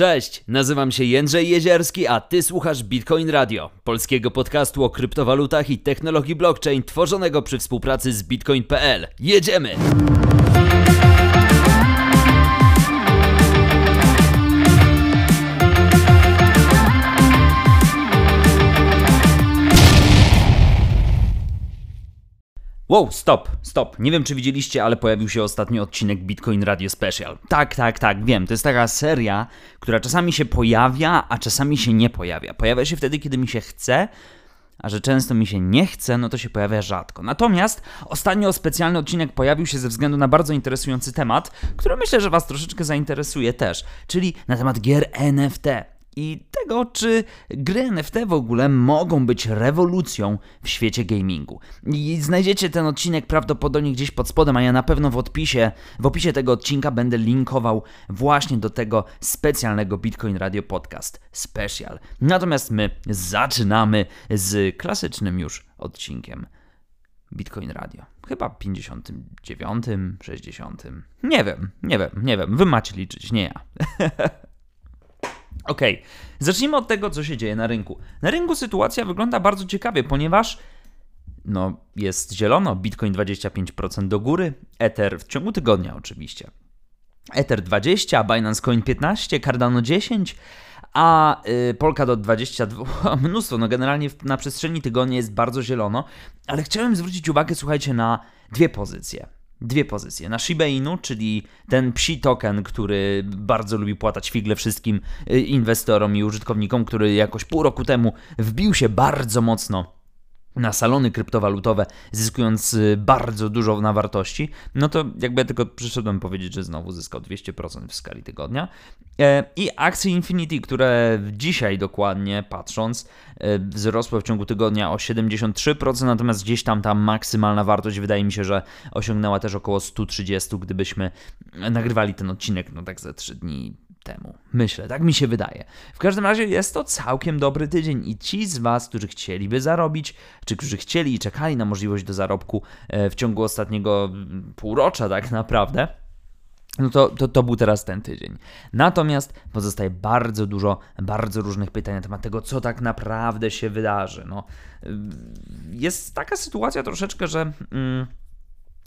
Cześć, nazywam się Jędrzej Jezierski, a ty słuchasz Bitcoin Radio, polskiego podcastu o kryptowalutach i technologii blockchain tworzonego przy współpracy z bitcoin.pl. Jedziemy! Wow, stop, stop. Nie wiem, czy widzieliście, ale pojawił się ostatni odcinek Bitcoin Radio Special. Tak, tak, tak, wiem. To jest taka seria, która czasami się pojawia, a czasami się nie pojawia. Pojawia się wtedy, kiedy mi się chce, a że często mi się nie chce, no to się pojawia rzadko. Natomiast ostatnio specjalny odcinek pojawił się ze względu na bardzo interesujący temat, który myślę, że Was troszeczkę zainteresuje też, czyli na temat gier NFT i tego, czy gry NFT w ogóle mogą być rewolucją w świecie gamingu. I znajdziecie ten odcinek prawdopodobnie gdzieś pod spodem, a ja na pewno w odpisie, w opisie tego odcinka będę linkował właśnie do tego specjalnego Bitcoin Radio Podcast Special. Natomiast my zaczynamy z klasycznym już odcinkiem. Bitcoin Radio. Chyba 59, 60. Nie wiem, nie wiem, nie wiem. Wy macie liczyć, nie ja. Ok, zacznijmy od tego, co się dzieje na rynku. Na rynku sytuacja wygląda bardzo ciekawie, ponieważ no, jest zielono, Bitcoin 25% do góry, Ether w ciągu tygodnia oczywiście. Ether 20, Binance Coin 15, Cardano 10, a y, Polkadot 22, mnóstwo, no generalnie na przestrzeni tygodnia jest bardzo zielono, ale chciałem zwrócić uwagę, słuchajcie, na dwie pozycje dwie pozycje. Na Shiba Inu, czyli ten psi token, który bardzo lubi płatać figle wszystkim y, inwestorom i użytkownikom, który jakoś pół roku temu wbił się bardzo mocno na salony kryptowalutowe, zyskując y, bardzo dużo na wartości, no to jakby ja tylko przyszedłem powiedzieć, że znowu zyskał 200% w skali tygodnia. E, I akcje Infinity, które dzisiaj dokładnie patrząc, e, wzrosły w ciągu tygodnia o 73%, natomiast gdzieś tam ta maksymalna wartość wydaje mi się, że osiągnęła też około 130, gdybyśmy nagrywali ten odcinek, no tak za 3 dni temu. Myślę, tak mi się wydaje. W każdym razie jest to całkiem dobry tydzień i ci z Was, którzy chcieliby zarobić, czy którzy chcieli i czekali na możliwość do zarobku e, w ciągu ostatniego mm, półrocza, tak naprawdę, no to, to, to był teraz ten tydzień. Natomiast pozostaje bardzo dużo, bardzo różnych pytań na temat tego, co tak naprawdę się wydarzy. No, y, jest taka sytuacja troszeczkę, że. Mm,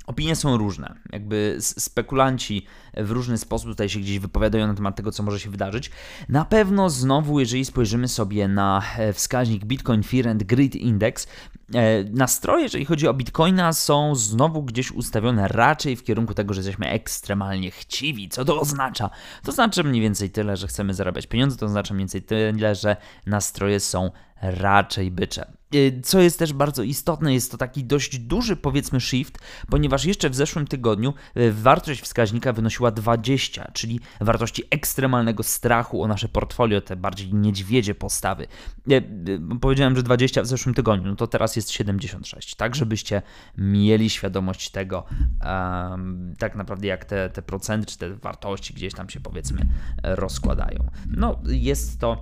Opinie są różne. Jakby spekulanci w różny sposób tutaj się gdzieś wypowiadają na temat tego, co może się wydarzyć. Na pewno znowu, jeżeli spojrzymy sobie na e, wskaźnik Bitcoin Fear and Greed Index, e, nastroje, jeżeli chodzi o Bitcoina, są znowu gdzieś ustawione raczej w kierunku tego, że jesteśmy ekstremalnie chciwi. Co to oznacza? To znaczy mniej więcej tyle, że chcemy zarabiać pieniądze, to oznacza mniej więcej tyle, że nastroje są raczej bycze. Y, co jest też bardzo istotne, jest to taki dość duży, powiedzmy, shift, ponieważ jeszcze w zeszłym tygodniu y, wartość wskaźnika wynosiła 20, czyli wartości ekstremalnego strachu o nasze portfolio, te bardziej niedźwiedzie postawy. Y, powiedziałem, że 20 w zeszłym tygodniu, no to teraz jest 76, tak żebyście mieli świadomość tego, um, tak naprawdę jak te, te procenty czy te wartości gdzieś tam się powiedzmy rozkładają. No, jest to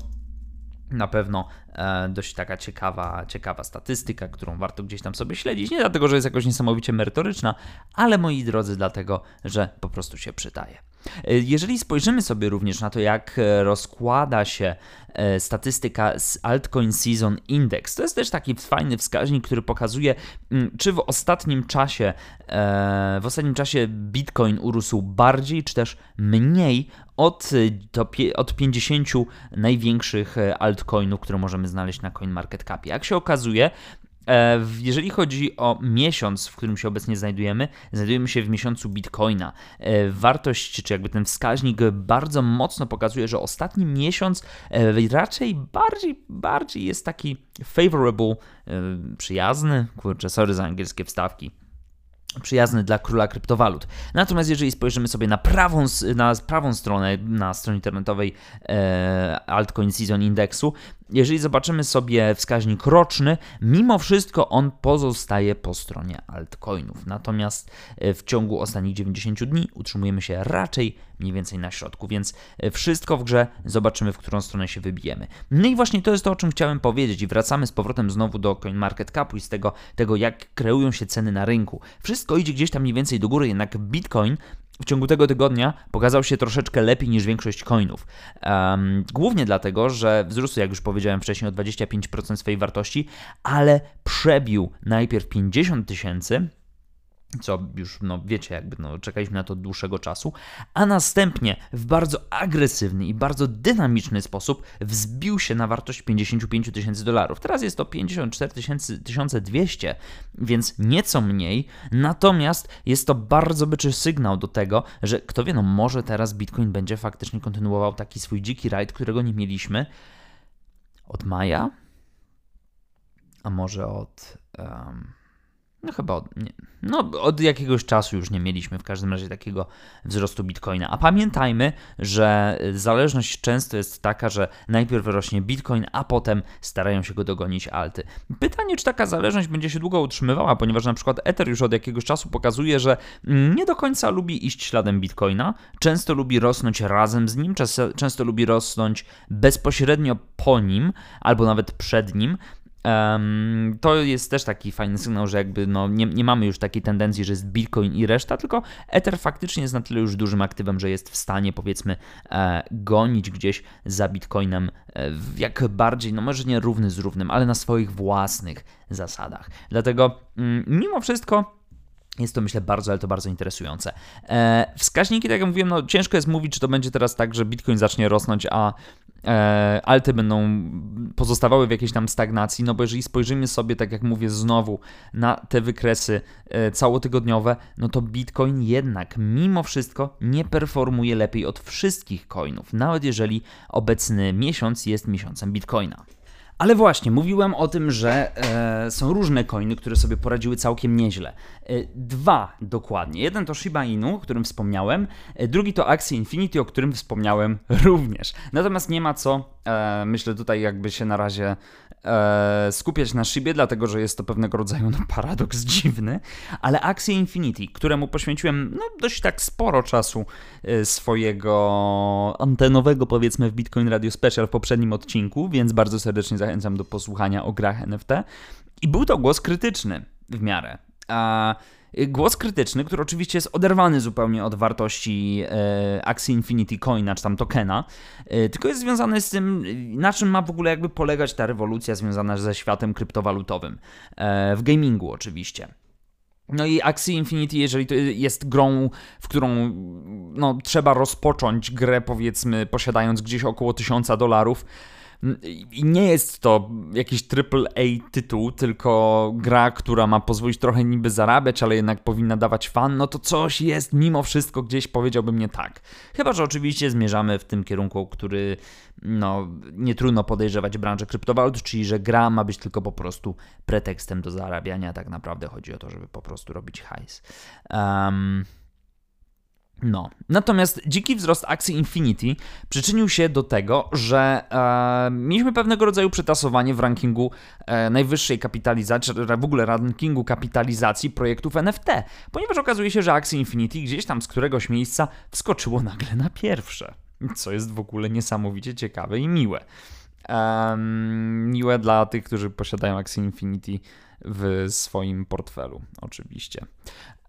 na pewno e, dość taka ciekawa, ciekawa statystyka, którą warto gdzieś tam sobie śledzić. Nie dlatego, że jest jakoś niesamowicie merytoryczna, ale moi drodzy, dlatego, że po prostu się przydaje. E, jeżeli spojrzymy sobie również na to, jak e, rozkłada się statystyka z Altcoin Season Index, to jest też taki fajny wskaźnik, który pokazuje, mm, czy w ostatnim czasie, w ostatnim czasie Bitcoin urósł bardziej, czy też mniej od, od 50 największych altcoinów, które możemy znaleźć na CoinMarketCapie. Jak się okazuje, E, jeżeli chodzi o miesiąc, w którym się obecnie znajdujemy, znajdujemy się w miesiącu Bitcoina. E, wartość, czy jakby ten wskaźnik bardzo mocno pokazuje, że ostatni miesiąc e, raczej bardziej, bardziej jest taki favorable, przyjazny, kurczę, sorry za angielskie wstawki, przyjazny dla króla kryptowalut. Natomiast jeżeli spojrzymy sobie na prawą, na prawą stronę, na stronie internetowej e, Altcoin Season Indexu, jeżeli zobaczymy sobie wskaźnik roczny, mimo wszystko on pozostaje po stronie altcoinów. Natomiast e, w ciągu ostatnich 90 dni utrzymujemy się raczej mniej więcej na środku, więc e, wszystko w grze zobaczymy, w którą stronę się wybijemy. No i właśnie to jest to, o czym chciałem powiedzieć i wracamy z powrotem znowu do CoinMarketCapu i z tego, tego jak kreują się ceny na rynku. Wszystko idzie gdzieś tam mniej więcej do góry, jednak Bitcoin w ciągu tego tygodnia pokazał się troszeczkę lepiej niż większość coinów. Um, głównie dlatego, że wzrósł, jak już powiedziałem wcześniej, o 25% swojej wartości, ale przebił najpierw 50 tysięcy co już, no wiecie, jakby no, czekaliśmy na to od dłuższego czasu, a następnie w bardzo agresywny i bardzo dynamiczny sposób wzbił się na wartość 55 tysięcy dolarów. Teraz jest to 54 200, więc nieco mniej, natomiast jest to bardzo byczy sygnał do tego, że kto wie, no może teraz Bitcoin będzie faktycznie kontynuował taki swój dziki rajd, którego nie mieliśmy. Od maja, a może od... Um no chyba od, nie, no, od jakiegoś czasu już nie mieliśmy w każdym razie takiego wzrostu bitcoina. A pamiętajmy, że zależność często jest taka, że najpierw rośnie bitcoin, a potem starają się go dogonić alty. Pytanie, czy taka zależność będzie się długo utrzymywała, ponieważ na przykład Ether już od jakiegoś czasu pokazuje, że nie do końca lubi iść śladem bitcoina, często lubi rosnąć razem z nim, często lubi rosnąć bezpośrednio po nim albo nawet przed nim. Um, to jest też taki fajny sygnał, że jakby no, nie, nie mamy już takiej tendencji, że jest Bitcoin i reszta, tylko Ether faktycznie jest na tyle już dużym aktywem, że jest w stanie powiedzmy e, gonić gdzieś za Bitcoinem e, jak bardziej, no może nie równy z równym, ale na swoich własnych zasadach. Dlatego mm, mimo wszystko jest to myślę bardzo, ale to bardzo interesujące. E, wskaźniki, tak jak mówiłem, no ciężko jest mówić, czy to będzie teraz tak, że Bitcoin zacznie rosnąć, a e, alty będą pozostawały w jakiejś tam stagnacji, no bo jeżeli spojrzymy sobie, tak jak mówię znowu, na te wykresy e, całotygodniowe, no to Bitcoin jednak mimo wszystko nie performuje lepiej od wszystkich coinów, nawet jeżeli obecny miesiąc jest miesiącem Bitcoina. Ale właśnie, mówiłem o tym, że e, są różne coiny, które sobie poradziły całkiem nieźle. E, dwa dokładnie. Jeden to Shiba Inu, o którym wspomniałem, e, drugi to Axie Infinity, o którym wspomniałem również. Natomiast nie ma co, e, myślę tutaj jakby się na razie e, skupiać na Shibie, dlatego że jest to pewnego rodzaju no, paradoks dziwny, ale Axie Infinity, któremu poświęciłem no, dość tak sporo czasu e, swojego antenowego powiedzmy w Bitcoin Radio Special w poprzednim odcinku, więc bardzo serdecznie zachęcam do posłuchania o grach NFT. I był to głos krytyczny w miarę. A głos krytyczny, który oczywiście jest oderwany zupełnie od wartości e, Axie Infinity Coina, czy tam tokena, e, tylko jest związany z tym, na czym ma w ogóle jakby polegać ta rewolucja związana ze światem kryptowalutowym. E, w gamingu oczywiście. No i Axie Infinity, jeżeli to jest grą, w którą no, trzeba rozpocząć grę, powiedzmy, posiadając gdzieś około 1000 dolarów, i nie jest to jakiś AAA tytuł, tylko gra, która ma pozwolić trochę niby zarabiać, ale jednak powinna dawać fan, no to coś jest mimo wszystko gdzieś powiedziałbym nie tak. Chyba, że oczywiście zmierzamy w tym kierunku, który no, nie trudno podejrzewać branżę kryptowalut, czyli że gra ma być tylko po prostu pretekstem do zarabiania, tak naprawdę chodzi o to, żeby po prostu robić hajs. Um, no, natomiast dziki wzrost akcji Infinity przyczynił się do tego, że e, mieliśmy pewnego rodzaju przetasowanie w rankingu e, najwyższej kapitalizacji, w ogóle rankingu kapitalizacji projektów NFT, ponieważ okazuje się, że akcje Infinity gdzieś tam z któregoś miejsca wskoczyło nagle na pierwsze, co jest w ogóle niesamowicie ciekawe i miłe. E, miłe dla tych, którzy posiadają akcje Infinity w swoim portfelu, oczywiście.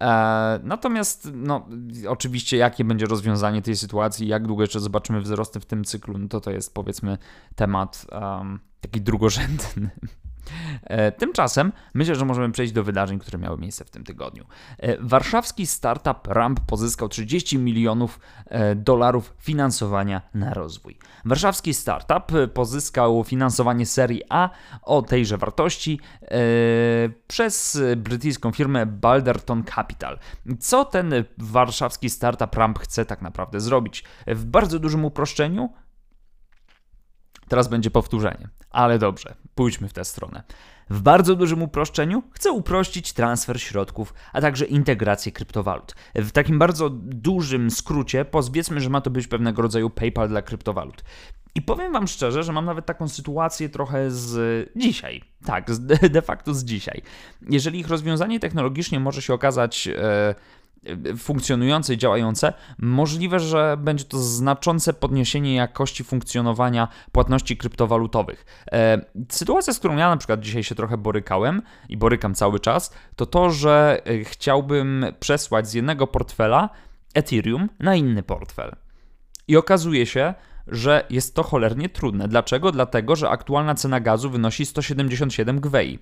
E, natomiast, no, oczywiście, jakie będzie rozwiązanie tej sytuacji, jak długo jeszcze zobaczymy wzrosty w tym cyklu, no to to jest powiedzmy temat um, taki drugorzędny. E, tymczasem myślę, że możemy przejść do wydarzeń, które miały miejsce w tym tygodniu. E, warszawski startup Ramp pozyskał 30 milionów e, dolarów finansowania na rozwój. Warszawski startup pozyskał finansowanie serii A o tejże wartości przez brytyjską firmę Balderton Capital. Co ten warszawski startup Ramp chce tak naprawdę zrobić? W bardzo dużym uproszczeniu Teraz będzie powtórzenie, ale dobrze, pójdźmy w tę stronę. W bardzo dużym uproszczeniu chcę uprościć transfer środków, a także integrację kryptowalut. W takim bardzo dużym skrócie pozwiedzmy, że ma to być pewnego rodzaju PayPal dla kryptowalut. I powiem Wam szczerze, że mam nawet taką sytuację trochę z dzisiaj. Tak, de facto z dzisiaj. Jeżeli ich rozwiązanie technologicznie może się okazać. E, funkcjonujące i działające, możliwe, że będzie to znaczące podniesienie jakości funkcjonowania płatności kryptowalutowych. E, sytuacja, z którą ja na przykład dzisiaj się trochę borykałem i borykam cały czas, to to, że e, chciałbym przesłać z jednego portfela Ethereum na inny portfel. I okazuje się, że jest to cholernie trudne. Dlaczego? Dlatego, że aktualna cena gazu wynosi 177 gwei,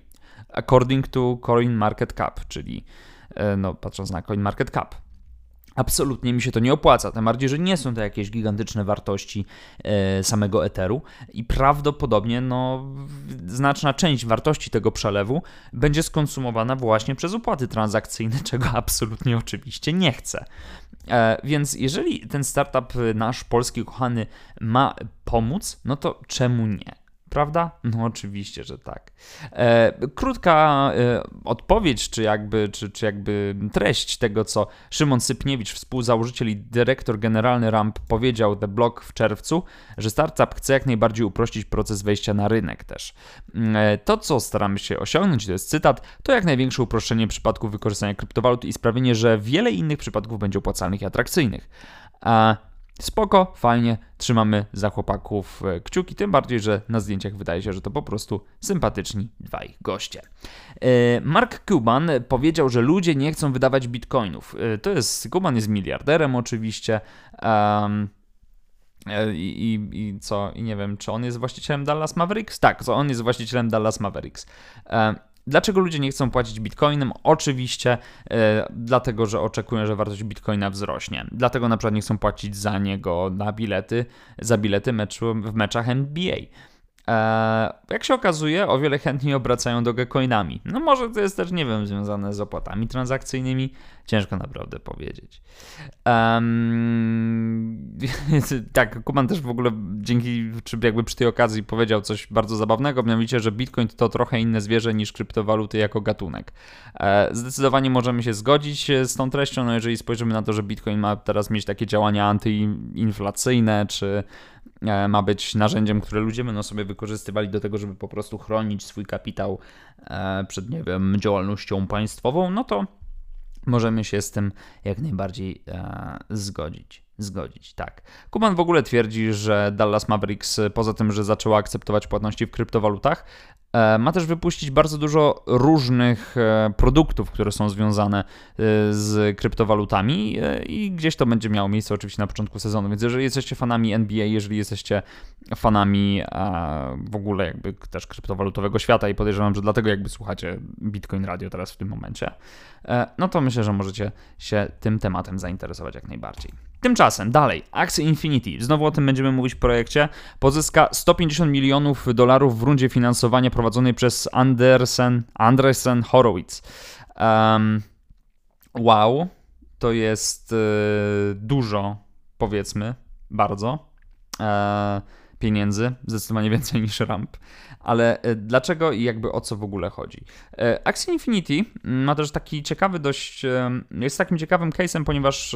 according to CoinMarketCap, czyli e, no, patrząc na CoinMarketCap. Absolutnie mi się to nie opłaca, tym bardziej, że nie są to jakieś gigantyczne wartości e, samego Etheru i prawdopodobnie no, znaczna część wartości tego przelewu będzie skonsumowana właśnie przez opłaty transakcyjne, czego absolutnie oczywiście nie chcę. E, więc jeżeli ten startup nasz polski kochany ma pomóc, no to czemu nie? Prawda? No oczywiście, że tak. E, krótka e, odpowiedź, czy jakby, czy, czy jakby treść tego, co Szymon Sypniewicz, współzałożyciel i dyrektor generalny RAMP powiedział The Block w czerwcu, że startup chce jak najbardziej uprościć proces wejścia na rynek też. E, to, co staramy się osiągnąć, to jest cytat, to jak największe uproszczenie przypadków wykorzystania kryptowalut i sprawienie, że wiele innych przypadków będzie opłacalnych i atrakcyjnych. A Spoko, fajnie, trzymamy za chłopaków e, kciuki, tym bardziej, że na zdjęciach wydaje się, że to po prostu sympatyczni dwaj goście. E, Mark Cuban powiedział, że ludzie nie chcą wydawać bitcoinów. E, to jest, Cuban jest miliarderem oczywiście. Um, i, i, I, co? I nie wiem, czy on jest właścicielem Dallas Mavericks? Tak, on jest właścicielem Dallas Mavericks. Dlaczego ludzie nie chcą płacić bitcoinem? Oczywiście e, dlatego, że oczekują, że wartość bitcoina wzrośnie. Dlatego na przykład nie chcą płacić za niego na bilety, za bilety meczu, w meczach NBA. E, jak się okazuje, o wiele chętniej obracają dogecoinami. No może to jest też, nie wiem, związane z opłatami transakcyjnymi. Ciężko naprawdę powiedzieć. Um, tak, Kuman też w ogóle dzięki, czy jakby przy tej okazji powiedział coś bardzo zabawnego, mianowicie, że Bitcoin to trochę inne zwierzę niż kryptowaluty jako gatunek. E, zdecydowanie możemy się zgodzić z tą treścią, no jeżeli spojrzymy na to, że Bitcoin ma teraz mieć takie działania antyinflacyjne, czy E, ma być narzędziem, które ludzie będą sobie wykorzystywali do tego, żeby po prostu chronić swój kapitał e, przed, nie wiem, działalnością państwową, no to możemy się z tym jak najbardziej e, zgodzić. Zgodzić, tak. Kuban w ogóle twierdzi, że Dallas Mavericks, poza tym, że zaczęła akceptować płatności w kryptowalutach, E, ma też wypuścić bardzo dużo różnych e, produktów, które są związane e, z kryptowalutami i gdzieś to będzie miało miejsce oczywiście na początku sezonu. Więc jeżeli jesteście fanami NBA, jeżeli jesteście fanami w ogóle jakby też kryptowalutowego świata i podejrzewam, że dlatego jakby słuchacie Bitcoin Radio teraz w tym momencie, no to myślę, że możecie się tym tematem zainteresować jak najbardziej. Tymczasem dalej, Axie Infinity, znowu o tym będziemy mówić w projekcie, pozyska 150 milionów dolarów w rundzie finansowania prowadzonej przez Andersen, Andresen Horowitz. Um, wow, to jest y, dużo, powiedzmy, bardzo. E, pieniędzy, zdecydowanie więcej niż ramp. Ale e, dlaczego i jakby o co w ogóle chodzi? E, Axie Infinity ma też taki ciekawy dość, e, jest takim ciekawym case'em, ponieważ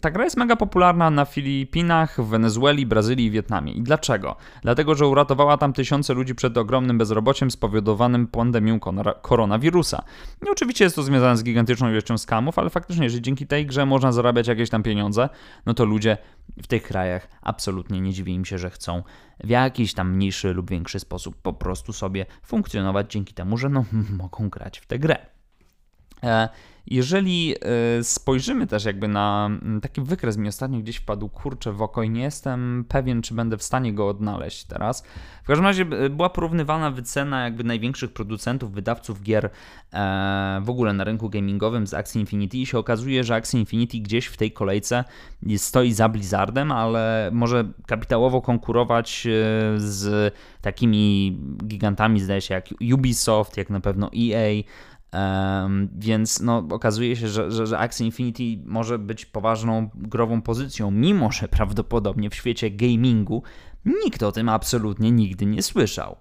ta gra jest mega popularna na Filipinach, w Wenezueli, Brazylii i Wietnamie. I dlaczego? Dlatego, że uratowała tam tysiące ludzi przed ogromnym bezrobociem spowodowanym pandemią koronawirusa. I oczywiście jest to związane z gigantyczną ilością skamów, ale faktycznie, jeżeli dzięki tej grze można zarabiać jakieś tam pieniądze, no to ludzie w tych krajach absolutnie nie dziwi im się, że chcą w jakiś tam mniejszy lub większy sposób po prostu sobie funkcjonować dzięki temu, że no, mogą grać w tę grę. E, jeżeli e, spojrzymy też jakby na mm, taki wykres mi ostatnio gdzieś wpadł kurczę w oko i nie jestem pewien, czy będę w stanie go odnaleźć teraz. W każdym razie e, była porównywana wycena jakby największych producentów, wydawców gier w ogóle na rynku gamingowym z Axie Infinity i się okazuje, że Axie Infinity gdzieś w tej kolejce stoi za Blizzardem, ale może kapitałowo konkurować z takimi gigantami, zdaje się, jak Ubisoft, jak na pewno EA, Um, więc no, okazuje się, że, że, że Axie Infinity może być poważną grową pozycją, mimo że prawdopodobnie w świecie gamingu nikt o tym absolutnie nigdy nie słyszał.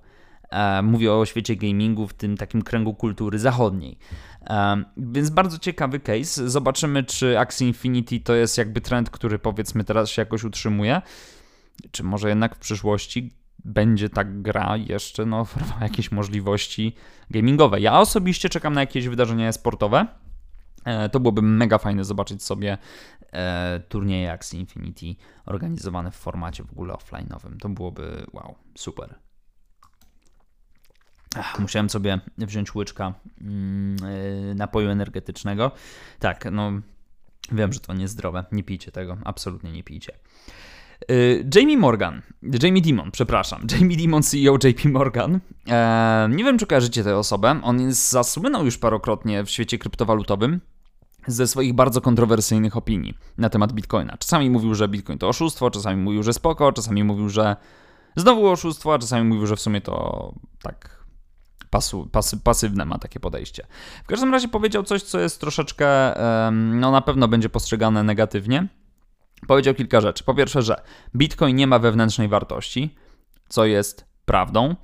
Um, mówię o świecie gamingu w tym takim kręgu kultury zachodniej. Um, więc bardzo ciekawy case. Zobaczymy, czy Axie Infinity to jest jakby trend, który powiedzmy teraz się jakoś utrzymuje, czy może jednak w przyszłości będzie ta gra jeszcze no, oferowała jakieś możliwości gamingowe. Ja osobiście czekam na jakieś wydarzenia sportowe. E, to byłoby mega fajne zobaczyć sobie e, turnieje Axie Infinity organizowane w formacie w ogóle offline'owym. To byłoby wow, super. Ach, musiałem sobie wziąć łyczka e, napoju energetycznego. Tak, no Wiem, że to niezdrowe. Nie pijcie tego. Absolutnie nie pijcie. Y, Jamie Morgan, Jamie Dimon, przepraszam, Jamie Dimon, CEO JP Morgan. E, nie wiem, czy kojarzycie tę osobę. On jest zasłynął już parokrotnie w świecie kryptowalutowym ze swoich bardzo kontrowersyjnych opinii na temat Bitcoina. Czasami mówił, że Bitcoin to oszustwo, czasami mówił, że spoko, czasami mówił, że znowu oszustwo, a czasami mówił, że w sumie to tak pasu, pasy, pasywne ma takie podejście. W każdym razie powiedział coś, co jest troszeczkę, no na pewno będzie postrzegane negatywnie. Powiedział kilka rzeczy. Po pierwsze, że Bitcoin nie ma wewnętrznej wartości, co jest prawdą.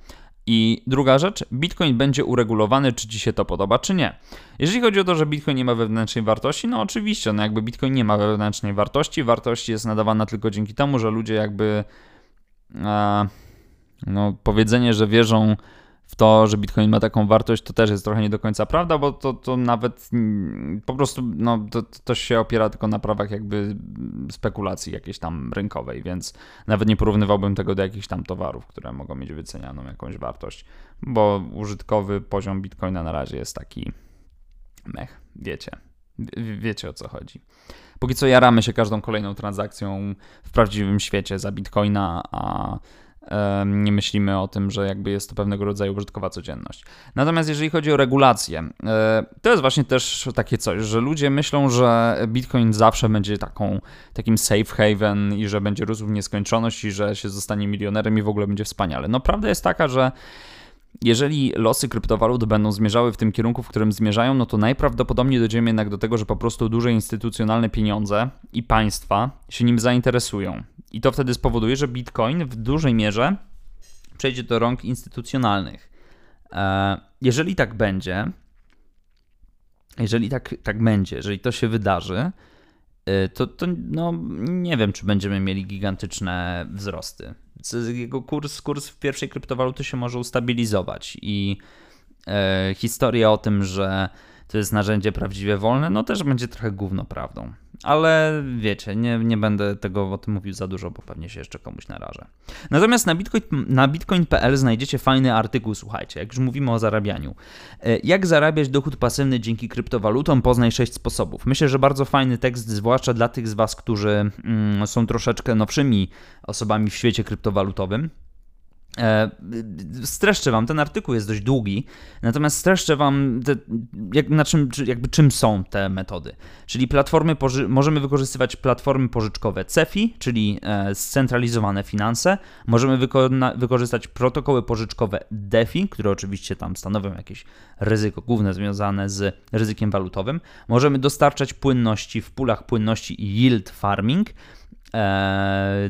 I druga rzecz, Bitcoin będzie uregulowany, czy ci się to podoba, czy nie. Jeżeli chodzi o to, że Bitcoin nie ma wewnętrznej wartości, no oczywiście, no jakby Bitcoin nie ma wewnętrznej wartości, wartość jest nadawana tylko dzięki temu, że ludzie jakby e, no powiedzenie, że wierzą w to, że Bitcoin ma taką wartość, to też jest trochę nie do końca prawda, bo to, to nawet po prostu no, to, to się opiera tylko na prawach jakby spekulacji jakiejś tam rynkowej, więc nawet nie porównywałbym tego do jakichś tam towarów, które mogą mieć wycenianą jakąś wartość, bo użytkowy poziom Bitcoina na razie jest taki mech, wiecie. Wiecie o co chodzi. Póki co jaramy się każdą kolejną transakcją w prawdziwym świecie za Bitcoina, a nie myślimy o tym, że jakby jest to pewnego rodzaju użytkowa codzienność. Natomiast jeżeli chodzi o regulację, e, to jest właśnie też takie coś, że ludzie myślą, że Bitcoin zawsze będzie taką, takim safe haven i że będzie rósł w nieskończoność i że się zostanie milionerem i w ogóle będzie wspaniale. No prawda jest taka, że jeżeli losy kryptowalut będą zmierzały w tym kierunku, w którym zmierzają, no to najprawdopodobniej dojdziemy jednak do tego, że po prostu duże instytucjonalne pieniądze i państwa się nim zainteresują. I to wtedy spowoduje, że Bitcoin w dużej mierze przejdzie do rąk instytucjonalnych. E, jeżeli tak będzie, jeżeli tak, tak będzie, jeżeli to się wydarzy, e, to, to no, nie wiem, czy będziemy mieli gigantyczne wzrosty. Jego kurs, kurs w pierwszej kryptowaluty się może ustabilizować i e, historia o tym, że to jest narzędzie prawdziwie wolne, no też będzie trochę gówno prawdą. Ale wiecie, nie, nie będę tego o tym mówił za dużo, bo pewnie się jeszcze komuś narażę. Natomiast na, Bitcoin, na bitcoin.pl znajdziecie fajny artykuł, słuchajcie, jak już mówimy o zarabianiu. E, jak zarabiać dochód pasywny dzięki kryptowalutom? Poznaj 6 sposobów. Myślę, że bardzo fajny tekst, zwłaszcza dla tych z Was, którzy mm, są troszeczkę nowszymi osobami w świecie kryptowalutowym. E, streszczę wam, ten artykuł jest dość długi, natomiast streszczę wam, te, jak, na czym, jakby czym są te metody. Czyli platformy, możemy wykorzystywać platformy pożyczkowe CEFI, czyli e, scentralizowane finanse. Możemy wykorzystać protokoły pożyczkowe DeFi, które oczywiście tam stanowią jakieś ryzyko główne związane z ryzykiem walutowym. Możemy dostarczać płynności w pulach płynności i yield farming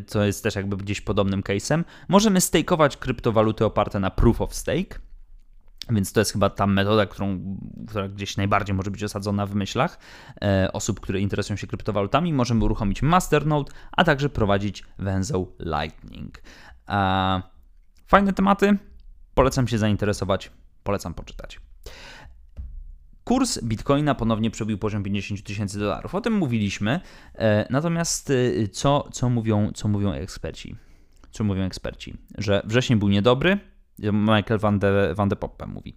co jest też jakby gdzieś podobnym case'em. Możemy stakeować kryptowaluty oparte na proof of stake, więc to jest chyba ta metoda, którą, która gdzieś najbardziej może być osadzona w myślach e, osób, które interesują się kryptowalutami. Możemy uruchomić Masternode, a także prowadzić węzeł Lightning. E, fajne tematy, polecam się zainteresować, polecam poczytać. Kurs bitcoina ponownie przebił poziom 50 tysięcy dolarów. O tym mówiliśmy. E, natomiast e, co, co, mówią, co mówią eksperci? Co mówią eksperci? Że wrzesień był niedobry. Michael van de, van de Poppe mówi,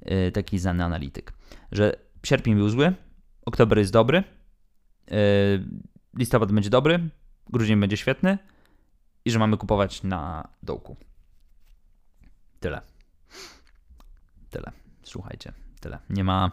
e, taki znany analityk, że sierpień był zły, oktober jest dobry, listopad będzie dobry, grudzień będzie świetny i że mamy kupować na dołku. Tyle. Tyle. Słuchajcie tyle. Nie ma,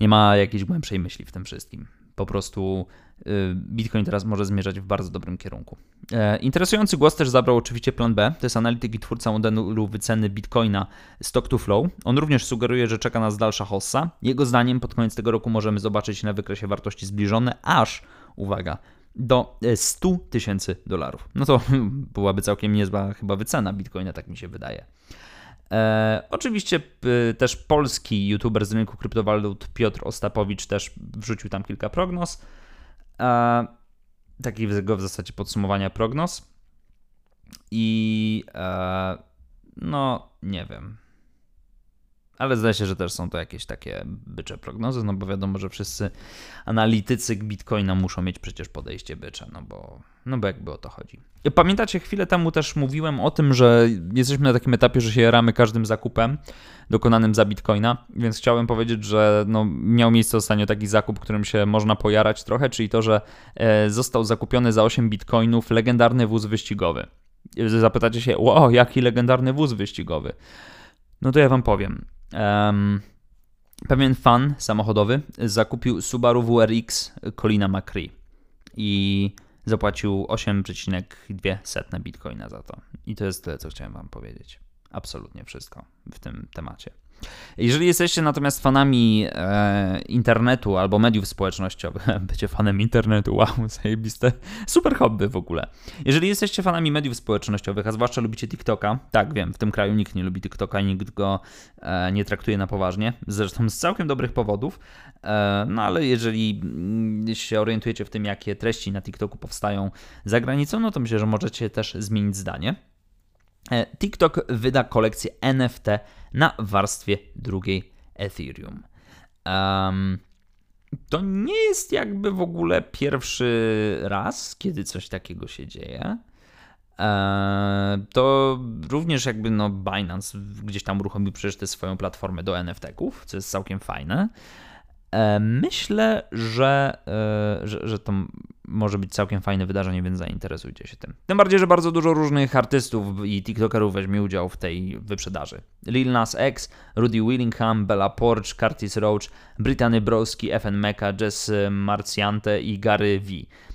nie ma jakiejś głębszej myśli w tym wszystkim. Po prostu y, Bitcoin teraz może zmierzać w bardzo dobrym kierunku. E, interesujący głos też zabrał oczywiście Plan B. To jest analityk i twórca modelu wyceny Bitcoina Stock to Flow. On również sugeruje, że czeka nas dalsza hossa. Jego zdaniem pod koniec tego roku możemy zobaczyć na wykresie wartości zbliżone aż, uwaga, do 100 e, tysięcy dolarów. No to byłaby całkiem niezła chyba wycena Bitcoina, tak mi się wydaje. E, oczywiście też polski youtuber z rynku kryptowalut Piotr Ostapowicz też wrzucił tam kilka prognoz. E, takiego w zasadzie podsumowania prognoz. I e, no, nie wiem. Ale zdaje się, że też są to jakieś takie bycze prognozy, no bo wiadomo, że wszyscy analitycy Bitcoina muszą mieć przecież podejście bycze, no bo, no bo jakby o to chodzi. Pamiętacie, chwilę temu też mówiłem o tym, że jesteśmy na takim etapie, że się jaramy każdym zakupem dokonanym za Bitcoina, więc chciałem powiedzieć, że no, miał miejsce ostatnio taki zakup, którym się można pojarać trochę, czyli to, że e, został zakupiony za 8 Bitcoinów legendarny wóz wyścigowy. Zapytacie się, wow, jaki legendarny wóz wyścigowy? No to ja wam powiem. Um, pewien fan samochodowy zakupił Subaru WRX Colina McCree i zapłacił 8,2 bitcoina za to. I to jest tyle, co chciałem wam powiedzieć. Absolutnie wszystko w tym temacie. Jeżeli jesteście natomiast fanami e, internetu albo mediów społecznościowych, bycie fanem internetu, wow, zajebiste, super hobby w ogóle. Jeżeli jesteście fanami mediów społecznościowych, a zwłaszcza lubicie TikToka, tak wiem, w tym kraju nikt nie lubi TikToka, nikt go e, nie traktuje na poważnie, zresztą z całkiem dobrych powodów, e, no ale jeżeli mm, się orientujecie w tym, jakie treści na TikToku powstają za granicą, no to myślę, że możecie też zmienić zdanie. E, TikTok wyda kolekcję NFT na warstwie drugiej Ethereum. Um, to nie jest jakby w ogóle pierwszy raz, kiedy coś takiego się dzieje. E, to również jakby no Binance gdzieś tam uruchomił przecież tę swoją platformę do NFT-ków, co jest całkiem fajne. E, myślę, że, e, że, że to może być całkiem fajne wydarzenie, więc zainteresujcie się tym. Tym bardziej, że bardzo dużo różnych artystów i TikTokerów weźmie udział w tej wyprzedaży. Lil Nas X, Rudy Willingham, Bella Porch, Curtis Roach, Brittany Broski, FN Mecca, Jess Marciante i Gary V.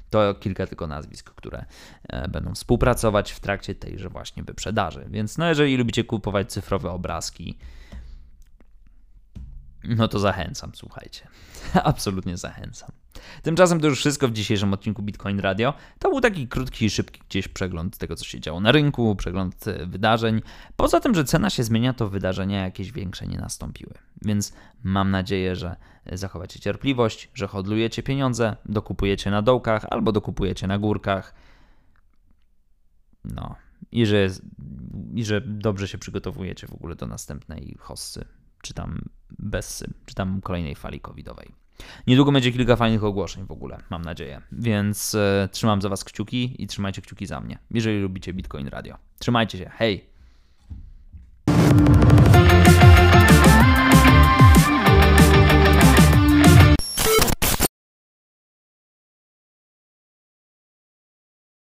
To kilka tylko nazwisk, które e, będą współpracować w trakcie tejże właśnie wyprzedaży. Więc no jeżeli lubicie kupować cyfrowe obrazki, no to zachęcam, słuchajcie. Absolutnie zachęcam. Tymczasem to już wszystko w dzisiejszym odcinku Bitcoin Radio. To był taki krótki szybki gdzieś przegląd tego, co się działo na rynku, przegląd e, wydarzeń. Poza tym, że cena się zmienia, to wydarzenia jakieś większe nie nastąpiły. Więc mam nadzieję, że zachowacie cierpliwość, że hodlujecie pieniądze, dokupujecie na dołkach albo dokupujecie na górkach. No, i że, i że dobrze się przygotowujecie w ogóle do następnej hossy czy tam bez, czy tam kolejnej fali covidowej. Niedługo będzie kilka fajnych ogłoszeń w ogóle, mam nadzieję. Więc e, trzymam za Was kciuki i trzymajcie kciuki za mnie, jeżeli lubicie Bitcoin Radio. Trzymajcie się, hej!